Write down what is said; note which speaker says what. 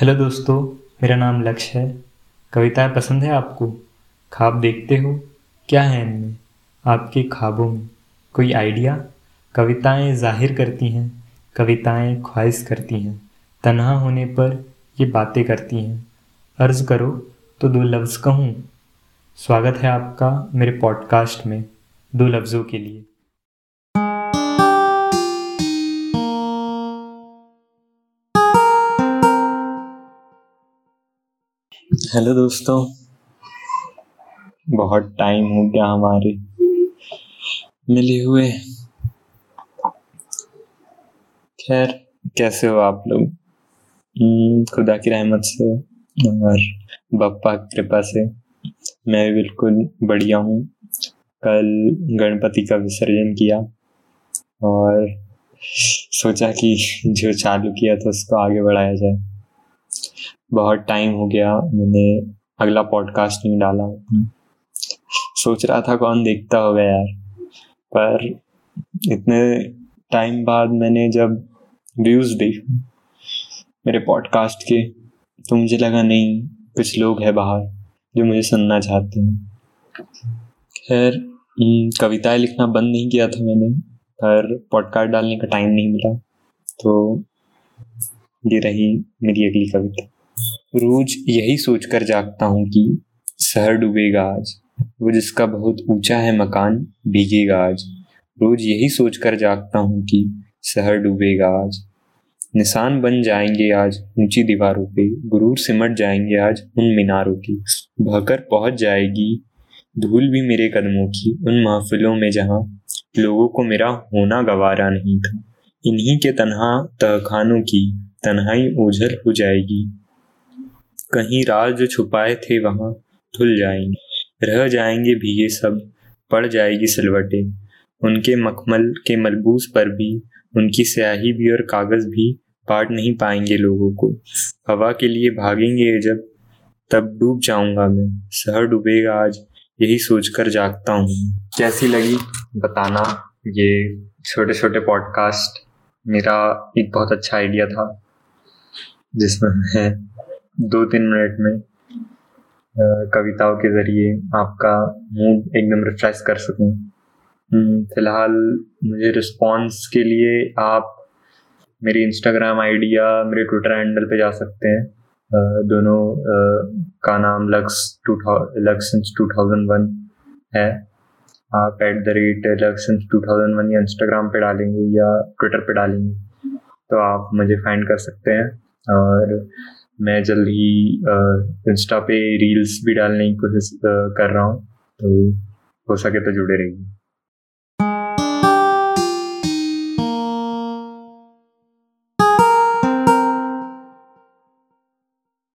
Speaker 1: Hello दोस्तों, मेरा नाम लक्ष्य है। कविताएँ पसंद है आपको? ख्वाब देखते हो? क्या है इनमें? आपके ख्वाबों में कोई आइडिया? कविताएँ ज़ाहिर करती हैं, कविताएँ ख्वाहिश करती हैं, तन्हा होने पर ये बातें करती हैं। अर्ज़ करो तो दो लफ्ज़ कहूँ। स्वागत है आपका मेरे पॉडकास्ट में, दो लफ्ज़ों के लिए। हेलो दोस्तों। बहुत टाइम हो गया हमारे मिले हुए। खैर कैसे हो आप लोग? हम्म, खुदा की रहमत से और बप्पा की कृपा से मैं भी बिल्कुल बढ़िया हूँ। कल गणपति का विसर्जन किया और सोचा कि जो चालू किया था उसको आगे बढ़ाया जाए। बहुत टाइम हो गया मैंने अगला पॉडकास्ट नहीं डाला। सोच रहा था कौन देखता होगा यार पर इतने टाइम बाद मैंने जब व्यूज़ देखे मेरे पॉडकास्ट के तो मुझे लगा नहीं कुछ लोग हैं बाहर जो मुझे सुनना चाहते हैं। खैर हम्म, कविताएँ लिखना बंद नहीं किया था मैंने पर पॉडकास्ट डालने का टाइम नहीं मिला तो ये रही मेरी अगली कविता। रोज यही सोचकर जागता हूँ कि शहर डूबेगा आज, वो जिसका बहुत ऊँचा है मकान भीगेगा आज। रोज यही सोचकर जागता हूँ कि शहर डूबेगा आज। निशान बन जाएँगे आज ऊँची दीवारों पे, गुरूर सिमट जाएँगे आज उन मीनारों की। बहकर पहुँच जाएगी धूल भी मेरे कदमों की, उन महफिलों में जहाँ लोगों को मेरा होना गवारा नहीं था। इन्हीं के तनहा तहखानों की तन्हाई ओझल हो जाएगी। कहीं राज जो छुपाए थे वहाँ धुल जाएँगे। रह जाएँगे भीगे सब, पड़ जाएगी सिलवटे। उनके मखमल के मलबूस पर भी, उनकी स्याही भी और कागज़ भी पाट नहीं पाएँगे लोगों को। हवा के लिए भागेंगे जब, तब डूब जाऊँगा मैं। शहर डूबेगा आज, यही सोचकर जागता हूँ कैसी लगी? बताना। ये छोटे छोटे पॉडकास्ट मेरा एक बहुत अच्छा आइडिया था, जिसमें मैं दो तीन मिनट में कविताओं के ज़रिए आपका मूड एकदम रिफ्रेश कर सकूँ। हम्म, फ़िलहाल मुझे रिस्पॉन्स के लिए आप मेरी इंस्टाग्राम आईडी या मेरे ट्विटर हैंडल पे जा सकते हैं। दोनों का नाम lux two lux two thousand one है। आप at the rate lux two thousand one या इंस्टाग्राम पे डालेंगे या ट्विटर पे डालेंगे तो आप मुझे फाइंड कर सकते हैं। और मैं जल्द ही इंस्टा पे रील्स भी डालने की कोशिश कर रहा हूँ तो हो सके तो जुड़े रहिए।